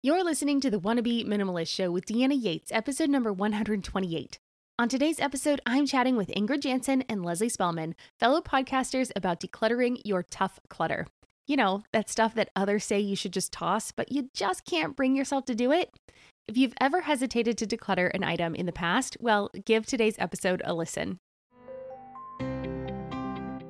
You're listening to the Wannabe Minimalist Show with Deanna Yates, episode number 128. On today's episode, I'm chatting with Ingrid Jansen and Leslie Spellman, fellow podcasters, about decluttering your tough clutter. You know, that stuff that others say you should just toss, but you just can't bring yourself to do it. If you've ever hesitated to declutter an item in the past, well, give today's episode a listen.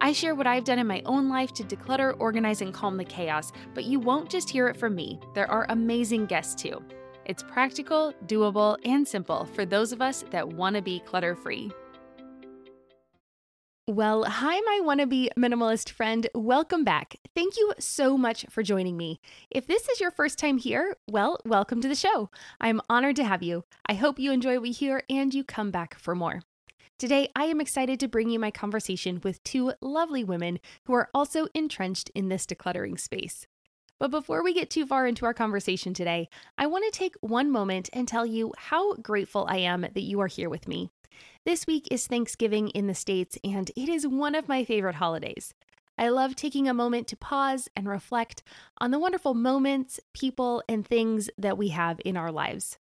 I share what I've done in my own life to declutter, organize, and calm the chaos, but you won't just hear it from me. There are amazing guests too. It's practical, doable, and simple for those of us that want to be clutter free. Well, hi, my wannabe minimalist friend. Welcome back. Thank you so much for joining me. If this is your first time here, well, welcome to the show. I'm honored to have you. I hope you enjoy what you hear and you come back for more. Today, I am excited to bring you my conversation with two lovely women who are also entrenched in this decluttering space. But before we get too far into our conversation today, I want to take one moment and tell you how grateful I am that you are here with me. This week is Thanksgiving in the States, and it is one of my favorite holidays. I love taking a moment to pause and reflect on the wonderful moments, people, and things that we have in our lives.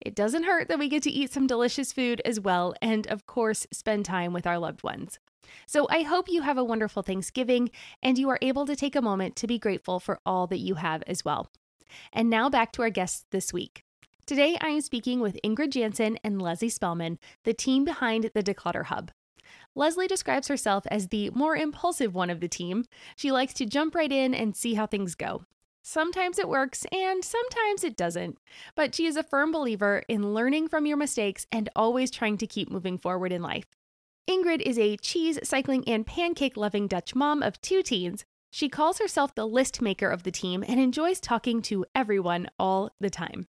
It doesn't hurt that we get to eat some delicious food as well, and of course, spend time with our loved ones. So I hope you have a wonderful Thanksgiving and you are able to take a moment to be grateful for all that you have as well. And now back to our guests this week. Today I am speaking with Ingrid Jansen and Leslie Spellman, the team behind the Declutter Hub. Leslie describes herself as the more impulsive one of the team. She likes to jump right in and see how things go. Sometimes it works and sometimes it doesn't. But she is a firm believer in learning from your mistakes and always trying to keep moving forward in life. Ingrid is a cheese, cycling, and pancake loving Dutch mom of two teens. She calls herself the list maker of the team and enjoys talking to everyone all the time.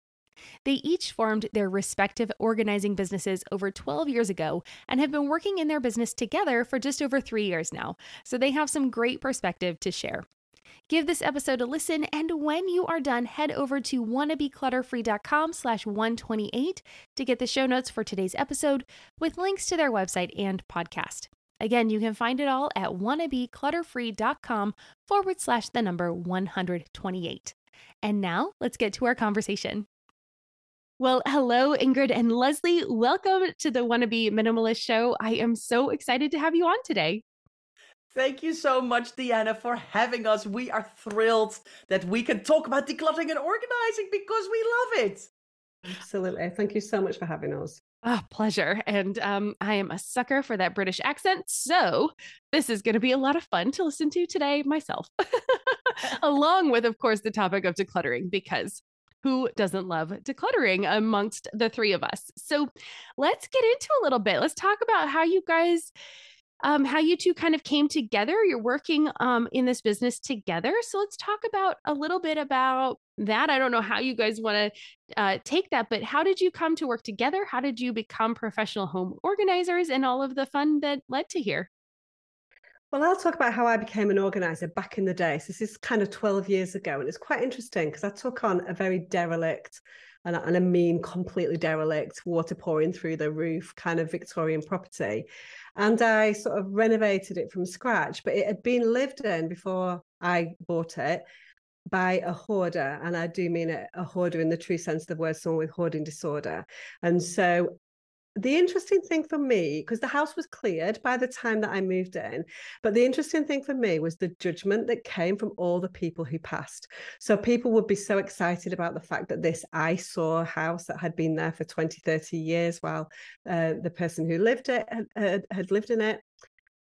They each formed their respective organizing businesses over 12 years ago and have been working in their business together for just over three years now, so they have some great perspective to share. Give this episode a listen, and when you are done, head over to wannabeclutterfree.com slash 128 to get the show notes for today's episode with links to their website and podcast. Again, you can find it all at wannabeclutterfree.com forward slash the number 128. And now let's get to our conversation. Well, hello, Ingrid and Leslie. Welcome to the Wannabe Minimalist Show. I am so excited to have you on today. Thank you so much, Deanna, for having us. We are thrilled that we can talk about decluttering and organizing because we love it. Absolutely. Thank you so much for having us. Ah, oh, pleasure. And um, I am a sucker for that British accent. So this is going to be a lot of fun to listen to today myself, along with, of course, the topic of decluttering, because who doesn't love decluttering amongst the three of us? So let's get into a little bit. Let's talk about how you guys um, how you two kind of came together. You're working um, in this business together. So let's talk about a little bit about that. I don't know how you guys want to uh, take that, but how did you come to work together? How did you become professional home organizers and all of the fun that led to here? Well, I'll talk about how I became an organizer back in the day. So this is kind of 12 years ago. And it's quite interesting because I took on a very derelict and, I mean completely derelict, water pouring through the roof kind of Victorian property. And I sort of renovated it from scratch, but it had been lived in before I bought it by a hoarder. And I do mean a, a hoarder in the true sense of the word, someone with hoarding disorder. And so the interesting thing for me, because the house was cleared by the time that I moved in, but the interesting thing for me was the judgment that came from all the people who passed. So people would be so excited about the fact that this eyesore house that had been there for 20, 30 years while uh, the person who lived it had, had, lived in it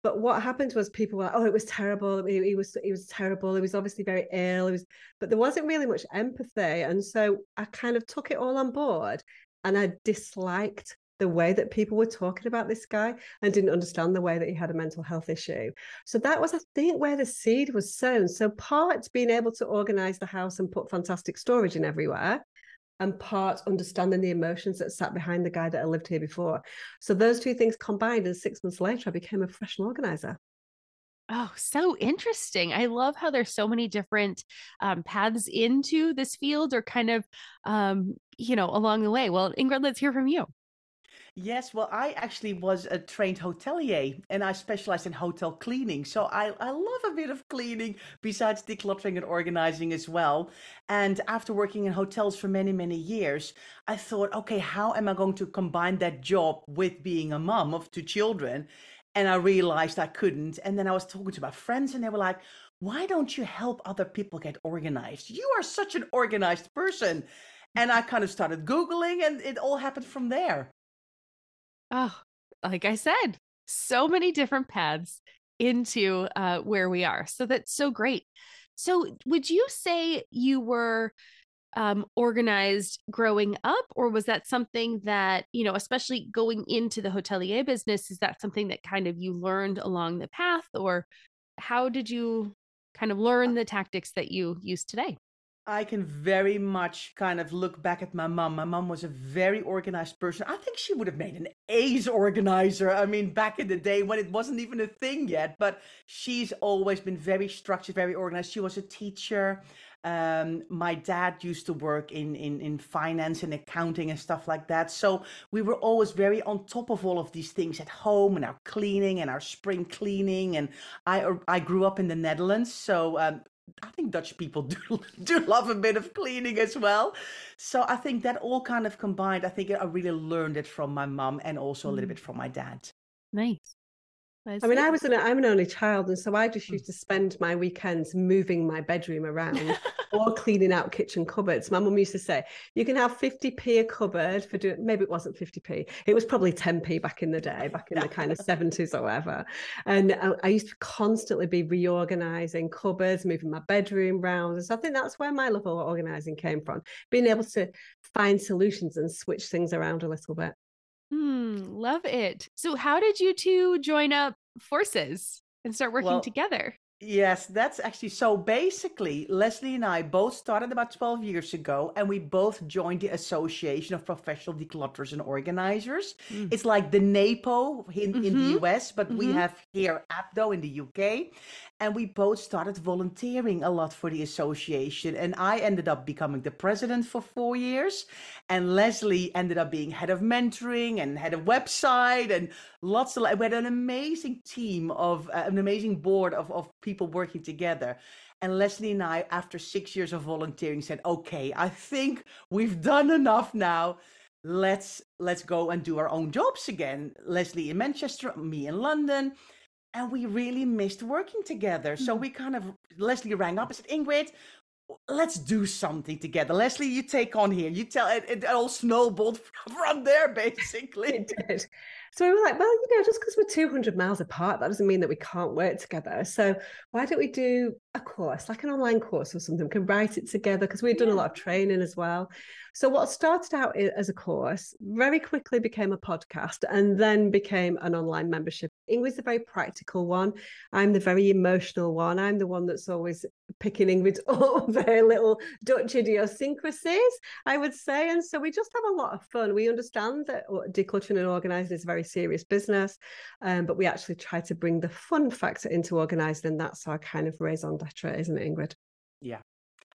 but what happened was people were, oh, it was terrible. He, he, was he was terrible. He was obviously very ill. It was, but there wasn't really much empathy, and so I kind of took it all on board, and I disliked the way that people were talking about this guy and didn't understand the way that he had a mental health issue. So that was, I think, where the seed was sown. So part being able to organize the house and put fantastic storage in everywhere. and part understanding the emotions that sat behind the guy that had lived here before. So those two things combined, and six months later, I became a professional organizer. Oh, so interesting. I love how there's so many different um, paths into this field or kind of, um, you know, along the way. Well, Ingrid, let's hear from you. Yes, well, I actually was a trained hotelier and I specialized in hotel cleaning. So I, I love a bit of cleaning besides decluttering and organizing as well. And after working in hotels for many, many years, I thought, okay, how am I going to combine that job with being a mom of two children? And I realized I couldn't. And then I was talking to my friends and they were like, why don't you help other people get organized? You are such an organized person. And I kind of started Googling and it all happened from there. Oh, like I said, so many different paths into uh, where we are. So that's so great. So, would you say you were um, organized growing up, or was that something that, you know, especially going into the hotelier business, is that something that kind of you learned along the path, or how did you kind of learn the tactics that you use today? I can very much kind of look back at my mom. My mom was a very organized person. I think she would have made an A's organizer. I mean, back in the day when it wasn't even a thing yet, but she's always been very structured, very organized. She was a teacher. Um, my dad used to work in, in, in finance and accounting and stuff like that. So we were always very on top of all of these things at home and our cleaning and our spring cleaning. And I, I grew up in the Netherlands. So um, I think Dutch people do do love a bit of cleaning as well. So I think that all kind of combined, I think I really learned it from my mom and also a little mm. bit from my dad. Nice. I, mean, I was an I'm an only child, and so I just mm. used to spend my weekends moving my bedroom around or cleaning out kitchen cupboards. My mum used to say, "You can have 50p a cupboard for doing." Maybe it wasn't 50p; it was probably 10p back in the day, back in the kind of 70s or whatever. And I, I used to constantly be reorganizing cupboards, moving my bedroom around. And so I think that's where my love of organizing came from, being able to find solutions and switch things around a little bit. Hmm, love it. So, how did you two join up forces and start working well, together? Yes, that's actually so basically, Leslie and I both started about 12 years ago, and we both joined the Association of Professional Declutterers and Organizers. Mm. It's like the NAPO in, mm-hmm. in the mm-hmm. US, but mm-hmm. we have here APDO in the UK and we both started volunteering a lot for the association and i ended up becoming the president for four years and leslie ended up being head of mentoring and head of website and lots of we had an amazing team of uh, an amazing board of, of people working together and Leslie and I, after six years of volunteering, said, "Okay, I think we've done enough now. Let's let's go and do our own jobs again." Leslie in Manchester, me in London, and we really missed working together. So mm-hmm. we kind of Leslie rang up and said, Ingrid, let's do something together. Leslie, you take on here. You tell it, it all snowballed from there, basically. it did. So we were like, well, you know, just because we're 200 miles apart, that doesn't mean that we can't work together. So why don't we do a course, like an online course or something? We can write it together because we've done yeah. a lot of training as well. So what started out as a course very quickly became a podcast and then became an online membership. Ingrid's the very practical one. I'm the very emotional one. I'm the one that's always picking Ingrid's up very little Dutch idiosyncrasies, I would say. And so we just have a lot of fun. We understand that decluttering and organizing is a very serious business, um, but we actually try to bring the fun factor into organizing. And that's our kind of raison d'etre, isn't it, Ingrid? Yeah,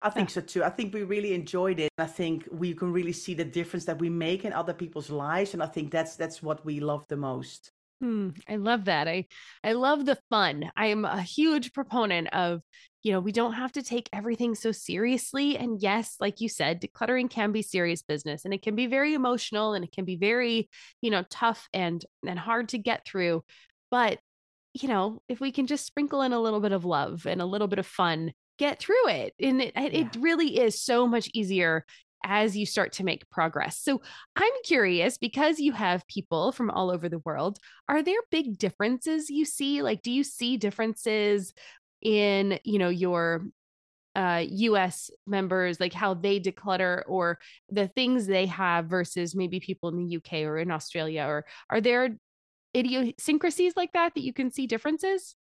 I think so too. I think we really enjoyed it. I think we can really see the difference that we make in other people's lives, and I think that's that's what we love the most. Hmm, I love that. I I love the fun. I am a huge proponent of, you know, we don't have to take everything so seriously. And yes, like you said, decluttering can be serious business, and it can be very emotional, and it can be very, you know, tough and and hard to get through. But you know, if we can just sprinkle in a little bit of love and a little bit of fun get through it. And it, yeah. it really is so much easier as you start to make progress. So I'm curious because you have people from all over the world, are there big differences you see? Like, do you see differences in, you know, your uh, US members, like how they declutter or the things they have versus maybe people in the UK or in Australia? Or are there idiosyncrasies like that that you can see differences?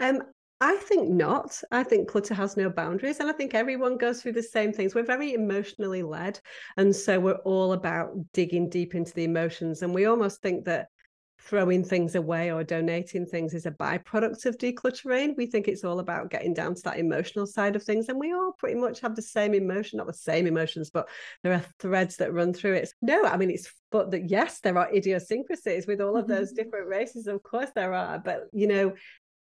Um, I think not. I think clutter has no boundaries. And I think everyone goes through the same things. We're very emotionally led. And so we're all about digging deep into the emotions. And we almost think that throwing things away or donating things is a byproduct of decluttering. We think it's all about getting down to that emotional side of things. And we all pretty much have the same emotion, not the same emotions, but there are threads that run through it. No, I mean, it's, but that yes, there are idiosyncrasies with all of those mm-hmm. different races. Of course, there are. But, you know,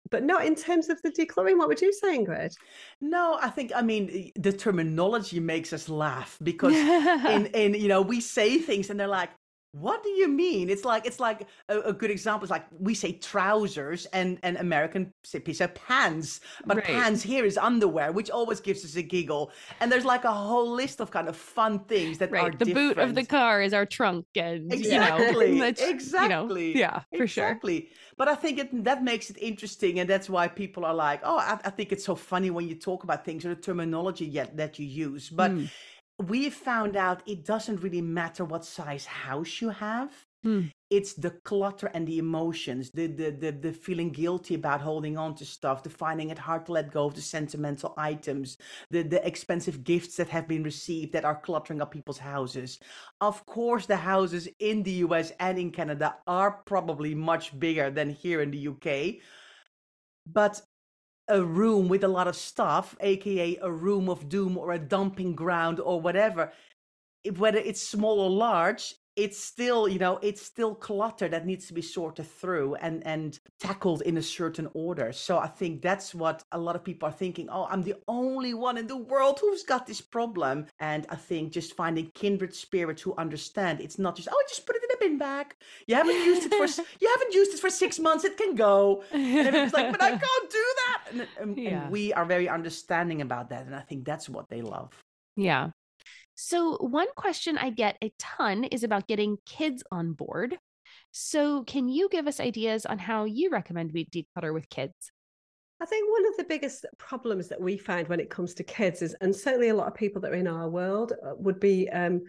but not in terms of the decluttering. What would you say, Ingrid? No, I think I mean the terminology makes us laugh because in in you know we say things and they're like, what do you mean? It's like it's like a, a, good example is like we say trousers and and American say pants, but right. pants here is underwear, which always gives us a giggle. And there's like a whole list of kind of fun things that right. are the different. boot of the car is our trunk, and exactly, you know, exactly, you know, yeah, for exactly. sure. But I think it, that makes it interesting, and that's why people are like, "Oh, I, I, think it's so funny when you talk about things or the terminology yet that you use." But mm we found out it doesn't really matter what size house you have. Hmm. It's the clutter and the emotions, the, the the the feeling guilty about holding on to stuff, the finding it hard to let go of the sentimental items, the the expensive gifts that have been received that are cluttering up people's houses. Of course, the houses in the US and in Canada are probably much bigger than here in the UK. But a room with a lot of stuff, aka a room of doom or a dumping ground or whatever, whether it's small or large, it's still you know it's still clutter that needs to be sorted through and and tackled in a certain order. So i think that's what a lot of people are thinking oh i'm the only one in the world who's got this problem. And i think just finding kindred spirits who understand it's not just oh just put it in a bin bag. You haven't used it for you haven't used it for six months. It can go. And everyone's like but i can't do that. And, and, yeah. and we are very understanding about that and i think that's what they love. Yeah so, one question I get a ton is about getting kids on board. So, can you give us ideas on how you recommend we declutter with kids? I think one of the biggest problems that we find when it comes to kids is, and certainly a lot of people that are in our world uh, would be, um,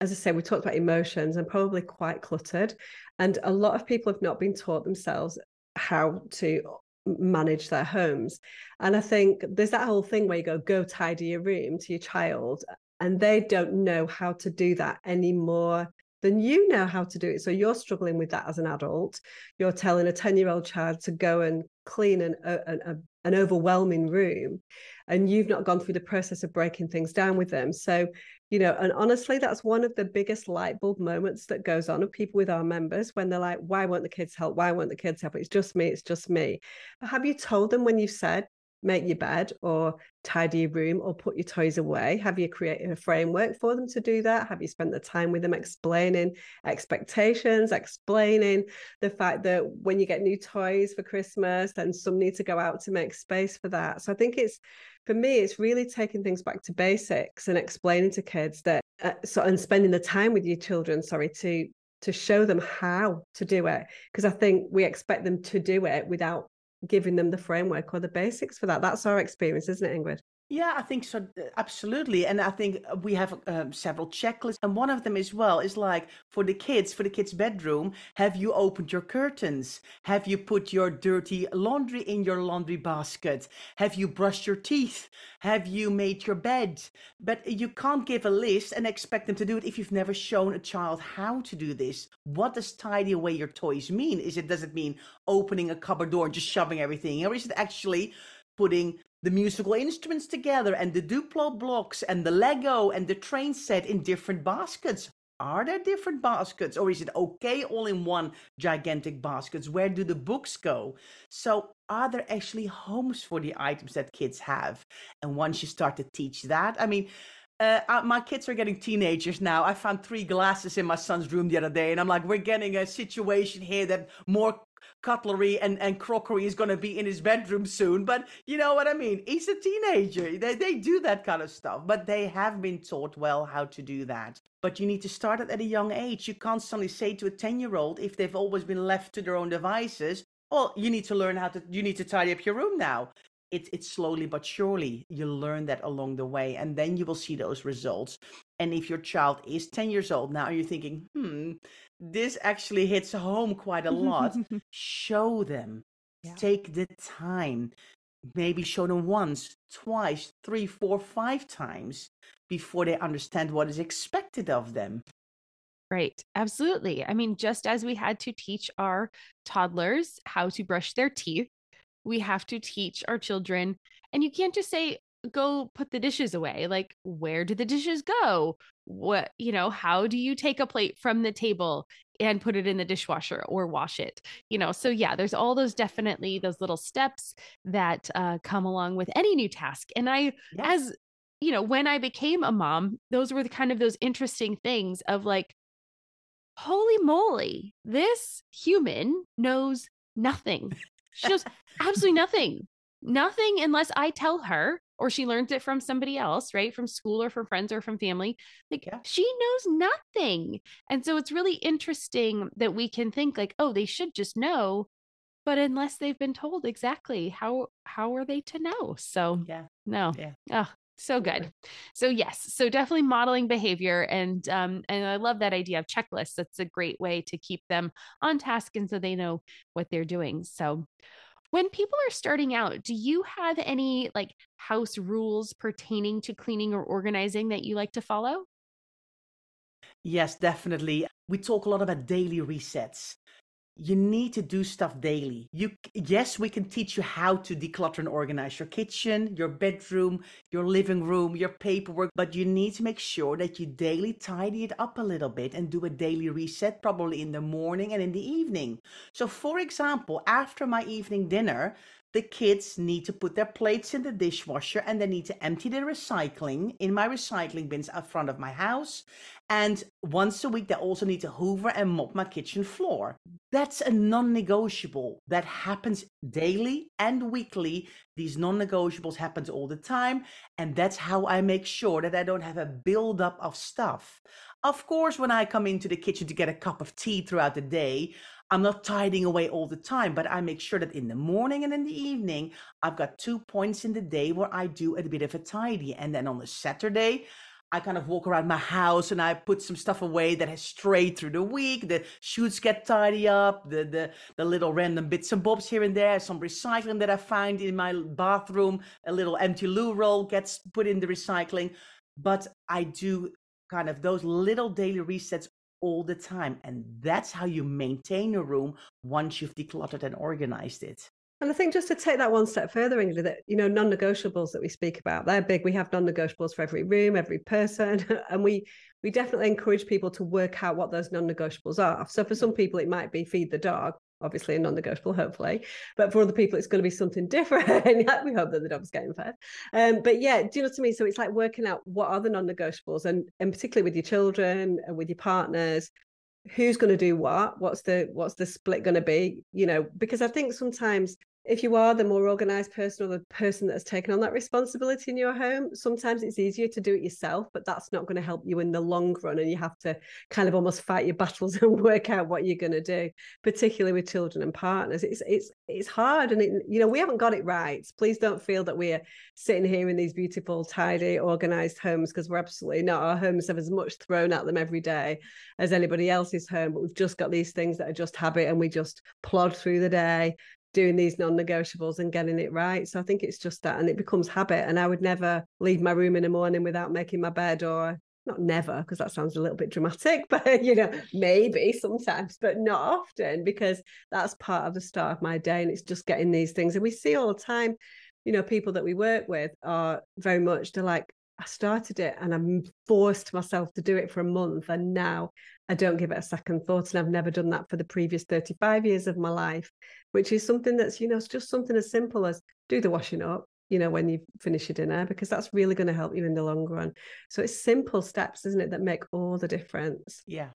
as I say, we talked about emotions and probably quite cluttered. And a lot of people have not been taught themselves how to manage their homes. And I think there's that whole thing where you go, go tidy your room to your child and they don't know how to do that anymore than you know how to do it. So you're struggling with that as an adult. You're telling a 10 year old child to go and clean uh, an, a, an overwhelming room, and you've not gone through the process of breaking things down with them. So, you know, and honestly, that's one of the biggest light bulb moments that goes on of people with our members when they're like, why won't the kids help? Why won't the kids help? It's just me. It's just me. But have you told them when you said, make your bed or tidy your room or put your toys away? Have you created a framework for them to do that? Have you spent the time with them explaining expectations, explaining the fact that when you get new toys for Christmas, then some need to go out to make space for that? So I think it's for me, it's really taking things back to basics and explaining to kids that uh, so and spending the time with your children, sorry, to to show them how to do it because I think we expect them to do it without giving them the framework or the basics for that. That's our experience, isn't it, Ingrid? Yeah, I think so. Uh, absolutely. And I think uh, we have um, several checklists. And one of them as well is like for the kids, for the kids' bedroom, have you opened your curtains? Have you put your dirty laundry in your laundry basket? Have you brushed your teeth? Have you made your bed? But you can't give a list and expect them to do it if you've never shown a child how to do this. What does tidy away your toys mean? Is it, does it mean opening a cupboard door and just shoving everything? Or is it actually putting the musical instruments together and the Duplo blocks and the Lego and the train set in different baskets. Are there different baskets or is it okay all in one gigantic baskets? Where do the books go? So, are there actually homes for the items that kids have? And once you start to teach that, I mean, uh, uh, my kids are getting teenagers now. I found three glasses in my son's room the other day, and I'm like, we're getting a situation here that more cutlery and, and crockery is going to be in his bedroom soon. But you know what I mean? He's a teenager. They, they do that kind of stuff, but they have been taught well how to do that. But you need to start it at a young age. You can't suddenly say to a 10 year old, if they've always been left to their own devices, well, you need to learn how to, you need to tidy up your room now. It's, it's slowly but surely you learn that along the way and then you will see those results and if your child is 10 years old now you're thinking hmm this actually hits home quite a lot. Show them. Yeah. Take the time. maybe show them once, twice, three, four, five times before they understand what is expected of them. Right. Absolutely. I mean, just as we had to teach our toddlers how to brush their teeth, we have to teach our children. And you can't just say, go put the dishes away. Like, where do the dishes go? What, you know, how do you take a plate from the table and put it in the dishwasher or wash it? You know, so yeah, there's all those definitely those little steps that uh, come along with any new task. And I, yeah. as you know, when I became a mom, those were the kind of those interesting things of like, holy moly, this human knows nothing. She knows absolutely nothing. Nothing unless I tell her or she learns it from somebody else, right? From school or from friends or from family. Like yeah. she knows nothing. And so it's really interesting that we can think like, oh, they should just know. But unless they've been told exactly how how are they to know? So yeah, no. Yeah. Oh, so good. So yes so definitely modeling behavior and um and i love that idea of checklists. That's a great way to keep them on task and so they know what they're doing. So when people are starting out do you have any like house rules pertaining to cleaning or organizing that you like to follow? Yes definitely. We talk a lot about daily resets you need to do stuff daily. You yes, we can teach you how to declutter and organize your kitchen, your bedroom, your living room, your paperwork, but you need to make sure that you daily tidy it up a little bit and do a daily reset probably in the morning and in the evening. So for example, after my evening dinner, the kids need to put their plates in the dishwasher and they need to empty the recycling in my recycling bins out front of my house. And once a week, they also need to hoover and mop my kitchen floor. That's a non negotiable. That happens daily and weekly. These non negotiables happen all the time. And that's how I make sure that I don't have a buildup of stuff. Of course, when I come into the kitchen to get a cup of tea throughout the day, I'm not tidying away all the time, but I make sure that in the morning and in the evening, I've got two points in the day where I do a bit of a tidy. And then on a Saturday, I kind of walk around my house and I put some stuff away that has strayed through the week. The shoots get tidy up, the, the, the little random bits and bobs here and there, some recycling that I find in my bathroom, a little empty loo roll gets put in the recycling. But I do kind of those little daily resets all the time. And that's how you maintain a room once you've decluttered and organized it. And I think just to take that one step further, Ingrid, that you know, non-negotiables that we speak about, they're big. We have non-negotiables for every room, every person, and we we definitely encourage people to work out what those non-negotiables are. So for some people, it might be feed the dog, obviously a non-negotiable, hopefully. But for other people, it's going to be something different. we hope that the dog's getting fed. Um, but yeah, do you know what I mean? So it's like working out what are the non-negotiables, and and particularly with your children and with your partners, who's going to do what what's the what's the split going to be you know because i think sometimes if you are the more organized person or the person that has taken on that responsibility in your home, sometimes it's easier to do it yourself, but that's not going to help you in the long run. And you have to kind of almost fight your battles and work out what you're going to do, particularly with children and partners. It's it's it's hard, and it, you know we haven't got it right. Please don't feel that we're sitting here in these beautiful, tidy, organized homes because we're absolutely not. Our homes have as much thrown at them every day as anybody else's home, but we've just got these things that are just habit, and we just plod through the day doing these non-negotiables and getting it right. So I think it's just that, and it becomes habit. And I would never leave my room in the morning without making my bed, or not never, because that sounds a little bit dramatic, but you know, maybe sometimes, but not often, because that's part of the start of my day, and it's just getting these things. And we see all the time, you know, people that we work with are very much they're like, I started it and I'm forced myself to do it for a month. And now I don't give it a second thought. And I've never done that for the previous 35 years of my life, which is something that's, you know, it's just something as simple as do the washing up, you know, when you finish your dinner, because that's really going to help you in the long run. So it's simple steps, isn't it, that make all the difference. Yeah.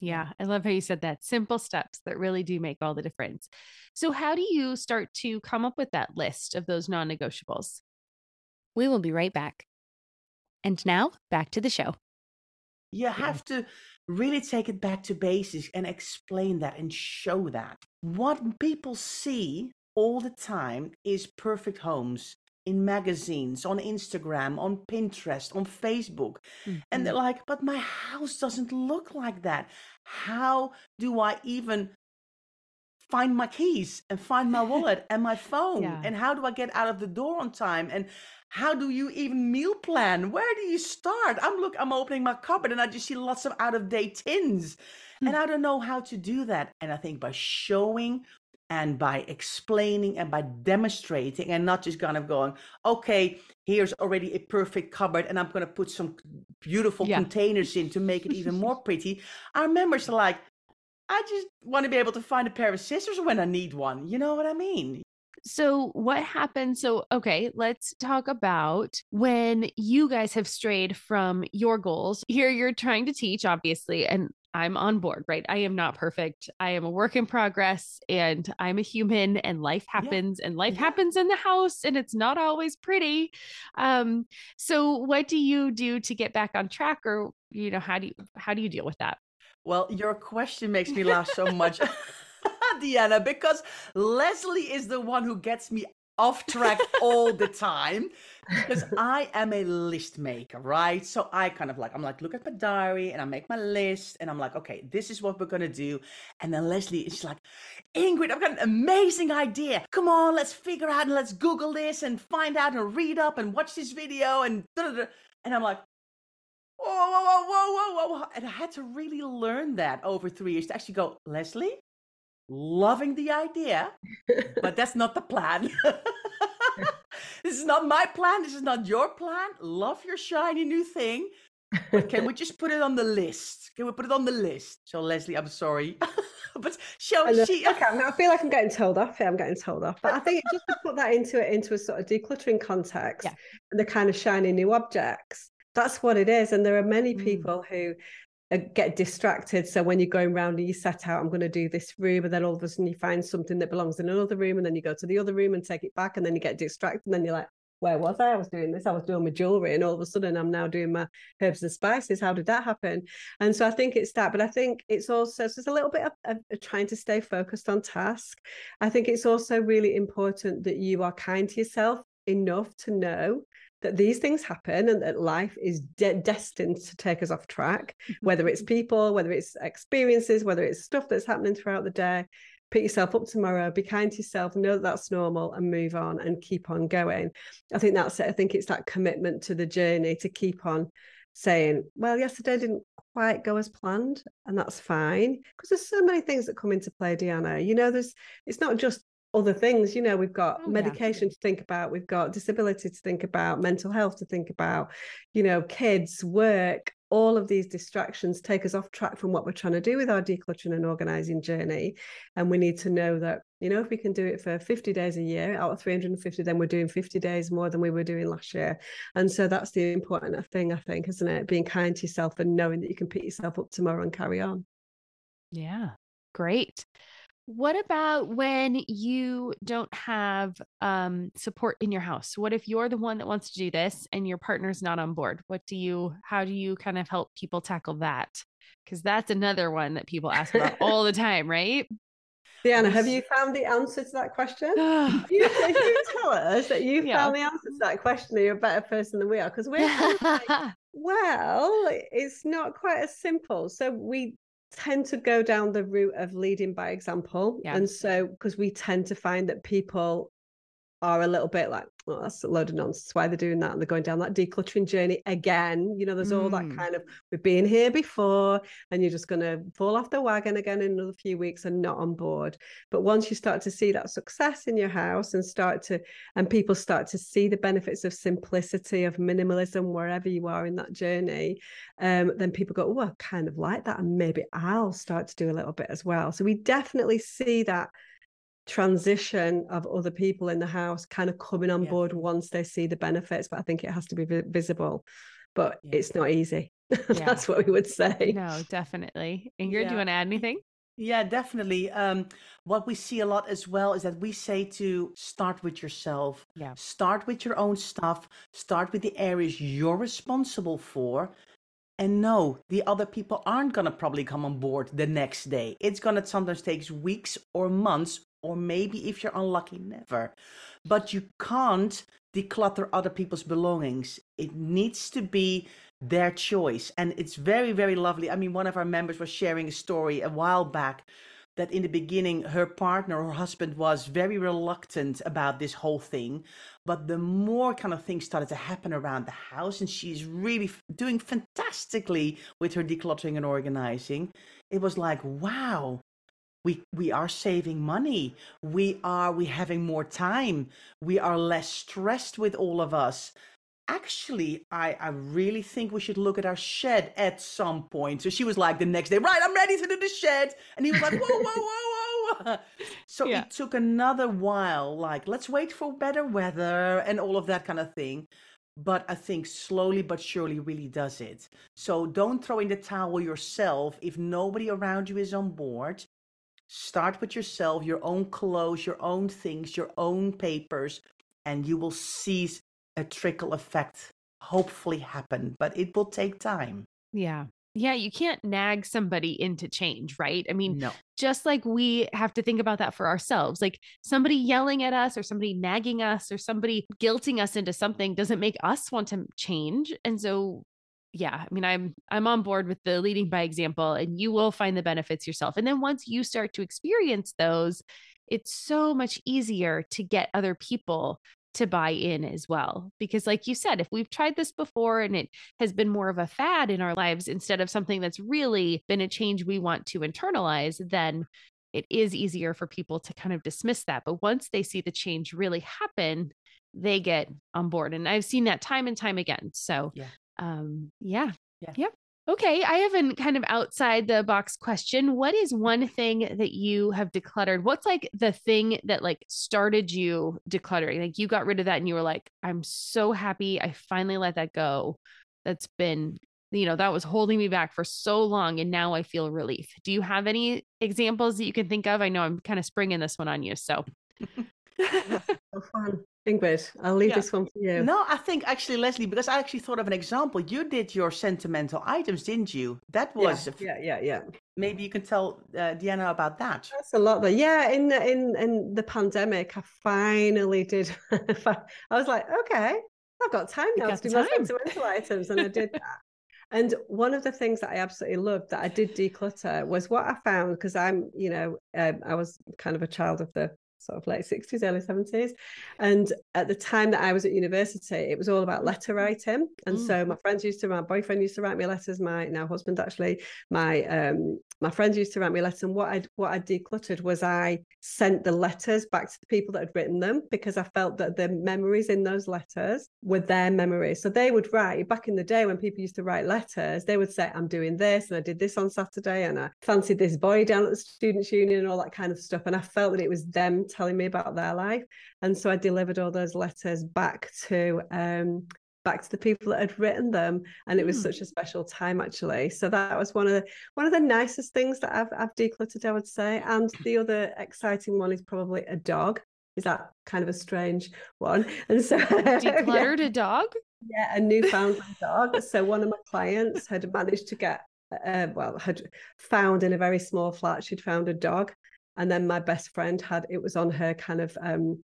Yeah, I love how you said that. Simple steps that really do make all the difference. So, how do you start to come up with that list of those non negotiables? We will be right back. And now back to the show. You have to really take it back to basics and explain that and show that. What people see all the time is perfect homes in magazines, on Instagram, on Pinterest, on Facebook. Mm-hmm. And they're mm-hmm. like, but my house doesn't look like that. How do I even find my keys and find my wallet and my phone? Yeah. And how do I get out of the door on time? And how do you even meal plan? Where do you start? I'm look, I'm opening my cupboard and I just see lots of out of date tins. Hmm. And I don't know how to do that. And I think by showing and by explaining and by demonstrating and not just kind of going, okay, here's already a perfect cupboard and I'm going to put some beautiful Yeah. containers in to make it even more pretty. Our members are like, I just want to be able to find a pair of scissors when I need one. You know what I mean? So, what happened? So, okay, let's talk about when you guys have strayed from your goals. Here, you're trying to teach, obviously, and I'm on board, right? I am not perfect. I am a work in progress and I'm a human and life Yeah. happens and life Yeah. happens in the house and it's not always pretty. Um, so what do you do to get back on track or you know, how do you how do you deal with that? Well, your question makes me laugh so much, Deanna, because Leslie is the one who gets me off track all the time because I am a list maker, right? So I kind of like, I'm like, look at my diary and I make my list and I'm like, okay, this is what we're going to do. And then Leslie is like, Ingrid, I've got an amazing idea. Come on, let's figure out and let's Google this and find out and read up and watch this video and da, da, da. And I'm like, whoa, whoa, whoa, whoa, whoa, whoa. And I had to really learn that over three years to actually go, Leslie, loving the idea, but that's not the plan. this is not my plan. This is not your plan. Love your shiny new thing. But can we just put it on the list? Can we put it on the list? So, Leslie, I'm sorry. but so I know. she. Okay, I feel like I'm getting told off here. I'm getting told off, but I think just to put that into it into a sort of decluttering context, Yeah. and the kind of shiny new objects. That's what it is, and there are many Mm. people who uh, Uh, get distracted. So when you're going around and you set out, I'm going to do this room, and then all of a sudden you find something that belongs in another room, and then you go to the other room and take it back, and then you get distracted, and then you're like, where was I? I was doing this. I was doing my jewelry, and all of a sudden I'm now doing my herbs and spices. How did that happen? And so I think it's that, but I think it's also so it's a little bit of, of trying to stay focused on task. I think it's also really important that you are kind to yourself enough to know that these things happen and that life is de- destined to take us off track, mm-hmm. whether it's people, whether it's experiences, whether it's stuff that's happening throughout the day. Pick yourself up tomorrow, be kind to yourself, know that that's normal and move on and keep on going. I think that's it. I think it's that commitment to the journey to keep on saying, well, yesterday didn't quite go as planned, and that's fine. Because there's so many things that come into play, Deanna. You know, there's it's not just other things, you know, we've got Oh, yeah. medication to think about, we've got disability to think about, mental health to think about, you know, kids, work, all of these distractions take us off track from what we're trying to do with our decluttering and organizing journey. And we need to know that, you know, if we can do it for 50 days a year out of 350, then we're doing 50 days more than we were doing last year. And so that's the important thing, I think, isn't it? Being kind to yourself and knowing that you can pick yourself up tomorrow and carry on. Yeah, great. What about when you don't have um, support in your house? What if you're the one that wants to do this and your partner's not on board? What do you, how do you kind of help people tackle that? Because that's another one that people ask about all the time, right? Deanna, have you found the answer to that question? If you, if you tell us that you Yeah. found the answer to that question, you're a better person than we are. Because we're kind of like, well, it's not quite as simple. So we tend to go down the route of leading by example. Yeah. And so, because we tend to find that people are a little bit like, oh, that's a load of nonsense. Why they're doing that? And they're going down that decluttering journey again. You know, there's all that Mm. kind of, we've been here before, and you're just going to fall off the wagon again in another few weeks and not on board. But once you start to see that success in your house and start to, and people start to see the benefits of simplicity, of minimalism, wherever you are in that journey, um, then people go, oh, I kind of like that. And maybe I'll start to do a little bit as well. So we definitely see that transition of other people in the house kind of coming on Yeah. board once they see the benefits. But I think it has to be visible. But Yeah. it's not easy. That's what we would say. No, definitely. Ingrid, do you want to add anything? Yeah, definitely. Um, what we see a lot as well is that we say to start with yourself. Yeah. Start with your own stuff. Start with the areas you're responsible for. And no, the other people aren't going to probably come on board the next day. It's going to sometimes take weeks or months, or maybe if you're unlucky, never. But you can't declutter other people's belongings. It needs to be their choice. And it's very, very lovely. I mean, one of our members was sharing a story a while back that in the beginning her partner her husband was very reluctant about this whole thing but the more kind of things started to happen around the house and she's really doing fantastically with her decluttering and organizing it was like wow we we are saving money. We are we having more time. We are less stressed with all of us. Actually I, I really think we should look at our shed at some point. So she was like the next day right i'm ready to do the shed. And he was like whoa whoa whoa whoa. So yeah. it took another while like let's wait for better weather and all of that kind of thing. But i think slowly but surely really does it. So don't throw in the towel yourself if nobody around you is on board start with yourself your own clothes your own things your own papers and you will see a trickle effect hopefully happen, but it will take time. Yeah. Yeah, you can't nag somebody into change, right? I mean, no. just like we have to think about that for ourselves. Like somebody yelling at us or somebody nagging us or somebody guilting us into something doesn't make us want to change. And so yeah, I mean I'm I'm on board with the leading by example and you will find the benefits yourself. And then once you start to experience those, it's so much easier to get other people to buy in as well. Because, like you said, if we've tried this before and it has been more of a fad in our lives instead of something that's really been a change we want to internalize, then it is easier for people to kind of dismiss that. But once they see the change really happen, they get on board. And I've seen that time and time again. So, yeah. Um, yeah. Yeah. Yep. Okay, I have a kind of outside the box question. What is one thing that you have decluttered? What's like the thing that like started you decluttering? Like you got rid of that and you were like, I'm so happy I finally let that go. That's been, you know, that was holding me back for so long and now I feel relief. Do you have any examples that you can think of? I know I'm kind of springing this one on you, so. so fun. Ingrid, I'll leave yeah. this one for you. No, I think actually, Leslie, because I actually thought of an example. You did your sentimental items, didn't you? That was yeah, yeah, yeah. yeah. Maybe you can tell uh, Deanna about that. That's a lot. But yeah, in in in the pandemic, I finally did. I was like, okay, I've got time now to do time. my sentimental items, and I did that. And one of the things that I absolutely loved that I did declutter was what I found because I'm, you know, um, I was kind of a child of the sort of late 60s, early 70s. And at the time that I was at university, it was all about letter writing. And mm. so my friends used to, my boyfriend used to write me letters, my now husband actually, my um my friends used to write me letters. And what I what I decluttered was I sent the letters back to the people that had written them because I felt that the memories in those letters were their memories. So they would write back in the day when people used to write letters, they would say, I'm doing this and I did this on Saturday and I fancied this boy down at the students union and all that kind of stuff. And I felt that it was them telling me about their life. And so I delivered all those letters back to um, back to the people that had written them. And it was mm. such a special time actually. So that was one of the one of the nicest things that I've, I've decluttered I would say. And the other exciting one is probably a dog. Is that kind of a strange one? And so decluttered yeah. a dog? Yeah a newfoundland dog. So one of my clients had managed to get uh, well had found in a very small flat she'd found a dog and then my best friend had it was on her kind of um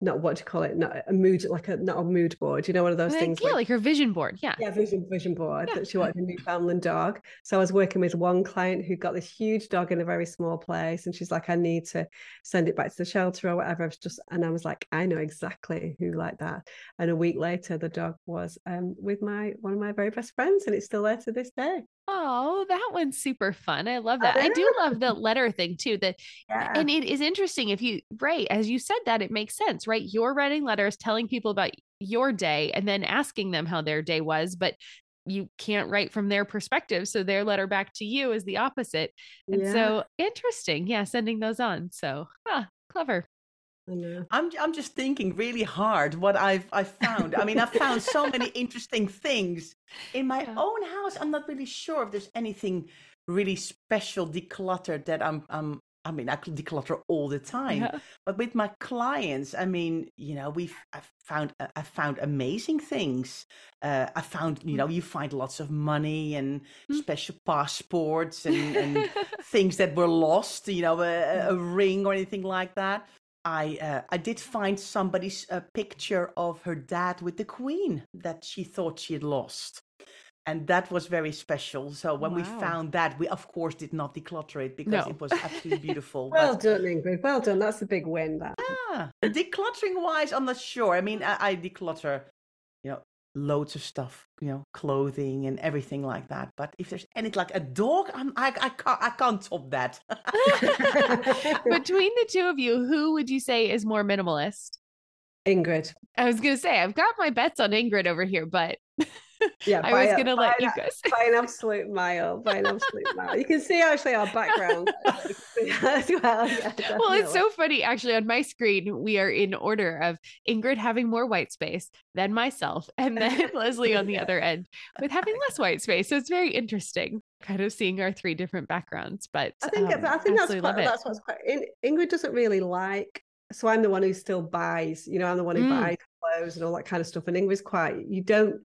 not what to call it, not a mood, like a not a mood board, you know, one of those like, things. Yeah, like, like, her vision board. Yeah. Yeah, vision vision board yeah. that she wanted a Newfoundland dog. So I was working with one client who got this huge dog in a very small place, and she's like, I need to send it back to the shelter or whatever. I was just, and I was like, I know exactly who like that. And a week later, the dog was um, with my one of my very best friends, and it's still there to this day. Oh, that one's super fun. I love that. I do love the letter thing too. That yeah. and it is interesting if you right, as you said that, it makes sense, right? You're writing letters telling people about your day and then asking them how their day was, but you can't write from their perspective. So their letter back to you is the opposite. And yeah. so interesting. Yeah, sending those on. So ah, clever. I'm I'm just thinking really hard what I've I've found. I mean, I've found so many interesting things in my yeah. own house. I'm not really sure if there's anything really special decluttered that I'm I'm I mean, I declutter all the time, yeah. but with my clients, I mean, you know, we've I've found uh, I found amazing things. Uh, I found, you know, mm. you find lots of money and mm. special passports and, and things that were lost. You know, a, a ring or anything like that. I uh, I did find somebody's uh, picture of her dad with the queen that she thought she had lost, and that was very special. So when we found that, we of course did not declutter it because No. it was absolutely beautiful. Well but done, Ingrid. Well done. That's a big win. That. yeah, decluttering wise, I'm not sure. I mean, I, I declutter, you know, loads of stuff, you know, clothing and everything like that. But if there's any like a dog, I'm, I I can't I can't top that. Between the two of you, who would you say is more minimalist? Ingrid. I was gonna say I've got my bets on Ingrid over here, but Yeah, I was a- gonna let you guys. by an absolute mile. By an absolute mile. You can see actually our background as well. Yeah, Well, it's so funny. Actually, on my screen, we are in order of Ingrid having more white space than myself, and then Leslie on the Yeah. other end with having less white space. So it's very interesting, kind of seeing our three different backgrounds. But I think um, I think that's quite, that's what's quite. In, Ingrid doesn't really like. So I'm the one who still buys. You know, I'm the one who Mm. buys clothes and all that kind of stuff. And Ingrid's quite. You don't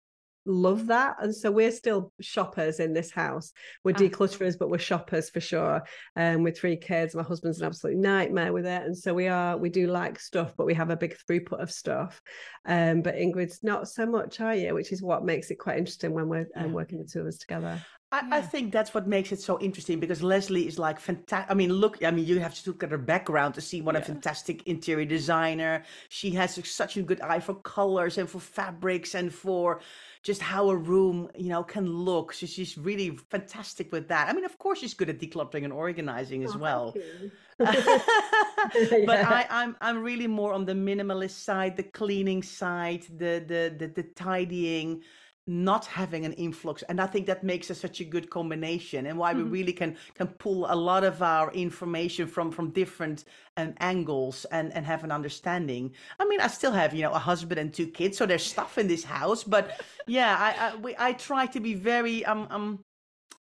love that, and so we're still shoppers in this house. We're Ah. declutterers, but we're shoppers for sure. Um, with three kids, my husband's an absolute nightmare with it, and so we are. We do like stuff, but we have a big throughput of stuff. Um, but Ingrid's not so much, are you? Which is what makes it quite interesting when we're um, working the two of us together. I, I think that's what makes it so interesting because Leslie is like fantastic. I mean, look, I mean, you have to look at her background to see what a fantastic interior designer. She has such a good eye for colors and for fabrics and for just how a room, you know, can look. So she's really fantastic with that. I mean, of course, she's good at decluttering and organizing as Oh, well. but Yeah. I, I'm I'm really more on the minimalist side, the cleaning side, the the the, the tidying, not having an influx, and I think that makes us such a good combination, and why Mhm. we really can can pull a lot of our information from from different um, angles and and have an understanding. I mean, I still have you know a husband and two kids, so there's stuff in this house, but yeah, I I, we, I try to be very um um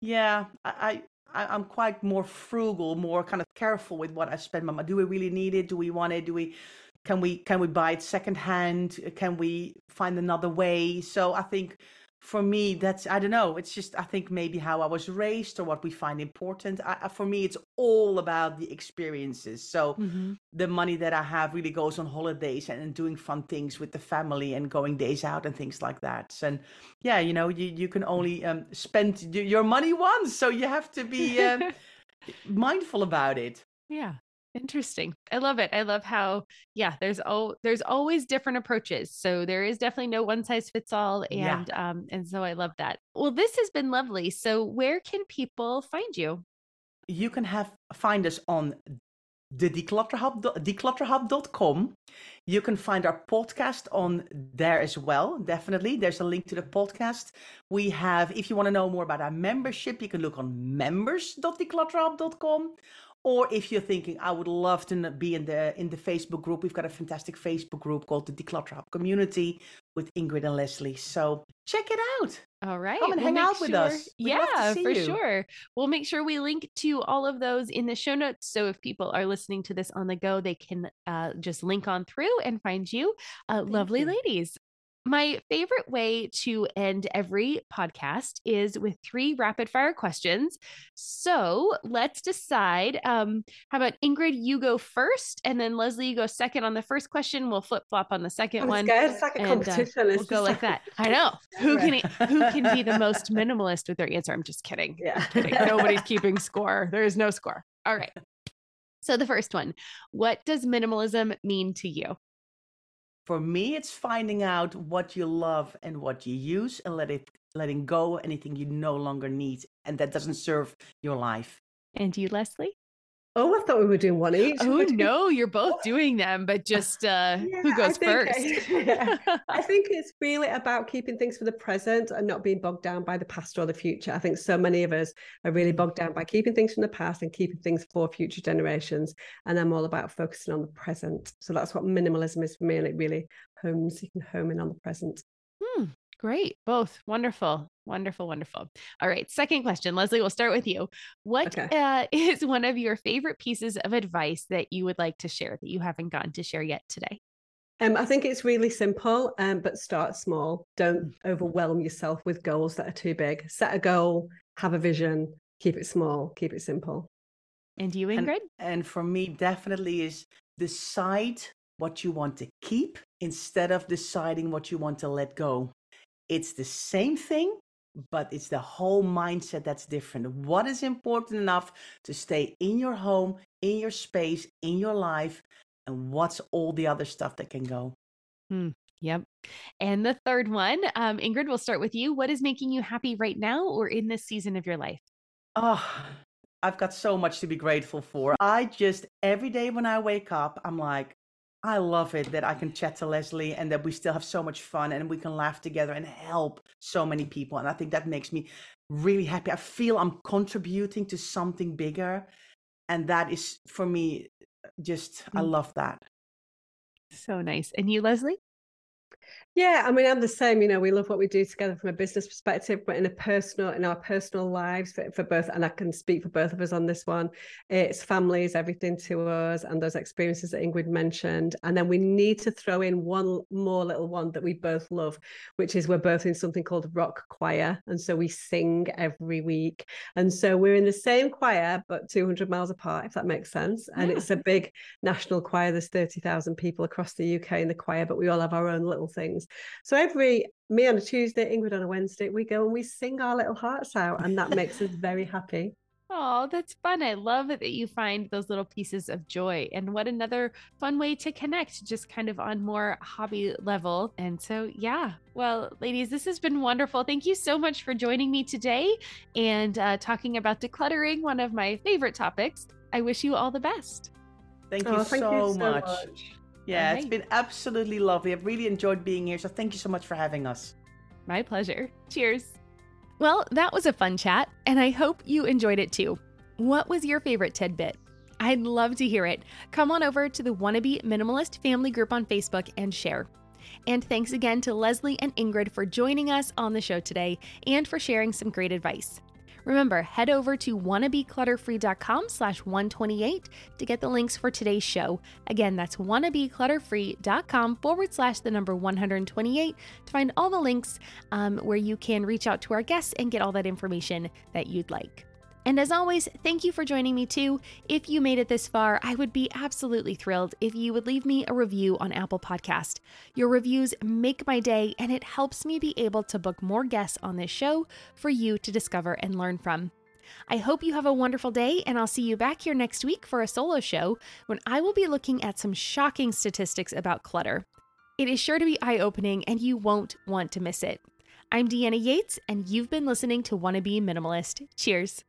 yeah I. I I- I'm quite more frugal, more kind of careful with what I spend my money. Do we really need it? Do we want it? Do we can we can we buy it secondhand? Can we find another way? So I think for me that's I don't know. It's just I think maybe how I was raised or what we find important. I, for me, it's all about the experiences. So Mhm. the money that I have really goes on holidays and, and doing fun things with the family and going days out and things like that. And yeah, you know, you, you can only um, spend your money once, so you have to be um, mindful about it. Yeah. Interesting. I love it. I love how yeah, there's oh there's always different approaches. So there is definitely no one size fits all Yeah. and um and so I love that. Well, this has been lovely. So where can people find you? You can have find us on the declutterhub declutterhub.com. You can find our podcast on there as well. Definitely. There's a link to the podcast. We have, if you want to know more about our membership, you can look on members.declutterhub.com. Or if you're thinking, I would love to be in the in the Facebook group, we've got a fantastic Facebook group called the Declutter Hub Community with Ingrid and Leslie. So check it out. All right. Come and we'll hang out with us. We'd Yeah, for you. sure. We'll make sure we link to all of those in the show notes. So if people are listening to this on the go, they can uh, just link on through and find you. Uh, lovely you. ladies. My favorite way to end every podcast is with three rapid fire questions. So let's decide. Um, how about Ingrid, you go first, and then Leslie, you go second on the first question. We'll flip flop on the 2nd I'm one scared. It's like a and, uh, competition. we'll It's go like that. I know. Who can who can be the most minimalist with their answer? I'm just kidding. Yeah. Kidding. Nobody's keeping score. There is no score. All right. So the first one, what does minimalism mean to you? For me, it's finding out what you love and what you use and let it letting go anything you no longer need and that doesn't serve your life. And you, Leslie? Oh, I thought we were doing one each. Oh no, you're both doing them, but just uh Yeah, who I goes think- first? yeah. I think it's really about keeping things for the present and not being bogged down by the past or the future. I think so many of us are really bogged down by keeping things from the past and keeping things for future generations. And I'm all about focusing on the present. So that's what minimalism is for me. And it really homes, you can home in on the present. Hmm, great. Both wonderful. Wonderful, wonderful. All right. Second question. Leslie, we'll start with you. What Okay. uh, is one of your favorite pieces of advice that you would like to share that you haven't gotten to share yet today? Um, I think it's really simple, um, but start small. Don't overwhelm yourself with goals that are too big. Set a goal, have a vision, keep it small, keep it simple. And you, And- Ingrid? And for me, definitely is decide what you want to keep instead of deciding what you want to let go. It's the same thing, but it's the whole mindset that's different. What is important enough to stay in your home, in your space, in your life, and what's all the other stuff that can go? Hmm. Yep. And the third one, um, Ingrid, we'll start with you. What is making you happy right now or in this season of your life? Oh, I've got so much to be grateful for. I just, every day when I wake up, I'm like, I love it that I can chat to Leslie and that we still have so much fun and we can laugh together and help so many people. And I think that makes me really happy. I feel I'm contributing to something bigger. And that is for me just, I mm. love that. So nice. And you, Leslie? Yeah, I mean, I'm the same. You know, we love what we do together from a business perspective, but in a personal, in our personal lives for, for both, and I can speak for both of us on this one. It's families, everything to us, and those experiences that Ingrid mentioned. And then we need to throw in one more little one that we both love, which is we're both in something called rock choir, and so we sing every week. And so we're in the same choir, but 200 miles apart, if that makes sense. And yeah. it's a big national choir. There's 30,000 people across the UK in the choir, but we all have our own little things things. So every me on a Tuesday, Ingrid on a Wednesday, we go and we sing our little hearts out, and that makes us very happy. Oh, that's fun. I love it that you find those little pieces of joy. And what another fun way to connect, just kind of on more hobby level. And so, yeah. Well, ladies, this has been wonderful. Thank you so much for joining me today and uh, talking about decluttering, one of my favorite topics. I wish you all the best. Thank you, oh, thank so, you so much. much. Yeah, it's been absolutely lovely. I've really enjoyed being here. So thank you so much for having us. My pleasure. Cheers. Well, that was a fun chat, and I hope you enjoyed it too. What was your favorite tidbit? I'd love to hear it. Come on over to the Wannabe Minimalist family group on Facebook and share. And thanks again to Leslie and Ingrid for joining us on the show today and for sharing some great advice. Remember, head over to wannabeclutterfree.com slash 128 to get the links for today's show. Again, that's wannabeclutterfree.com forward slash the number 128 to find all the links um, where you can reach out to our guests and get all that information that you'd like. And as always, thank you for joining me too. If you made it this far, I would be absolutely thrilled if you would leave me a review on Apple Podcast. Your reviews make my day and it helps me be able to book more guests on this show for you to discover and learn from. I hope you have a wonderful day, and I'll see you back here next week for a solo show when I will be looking at some shocking statistics about clutter. It is sure to be eye opening, and you won't want to miss it. I'm Deanna Yates, and you've been listening to Wannabe Minimalist. Cheers.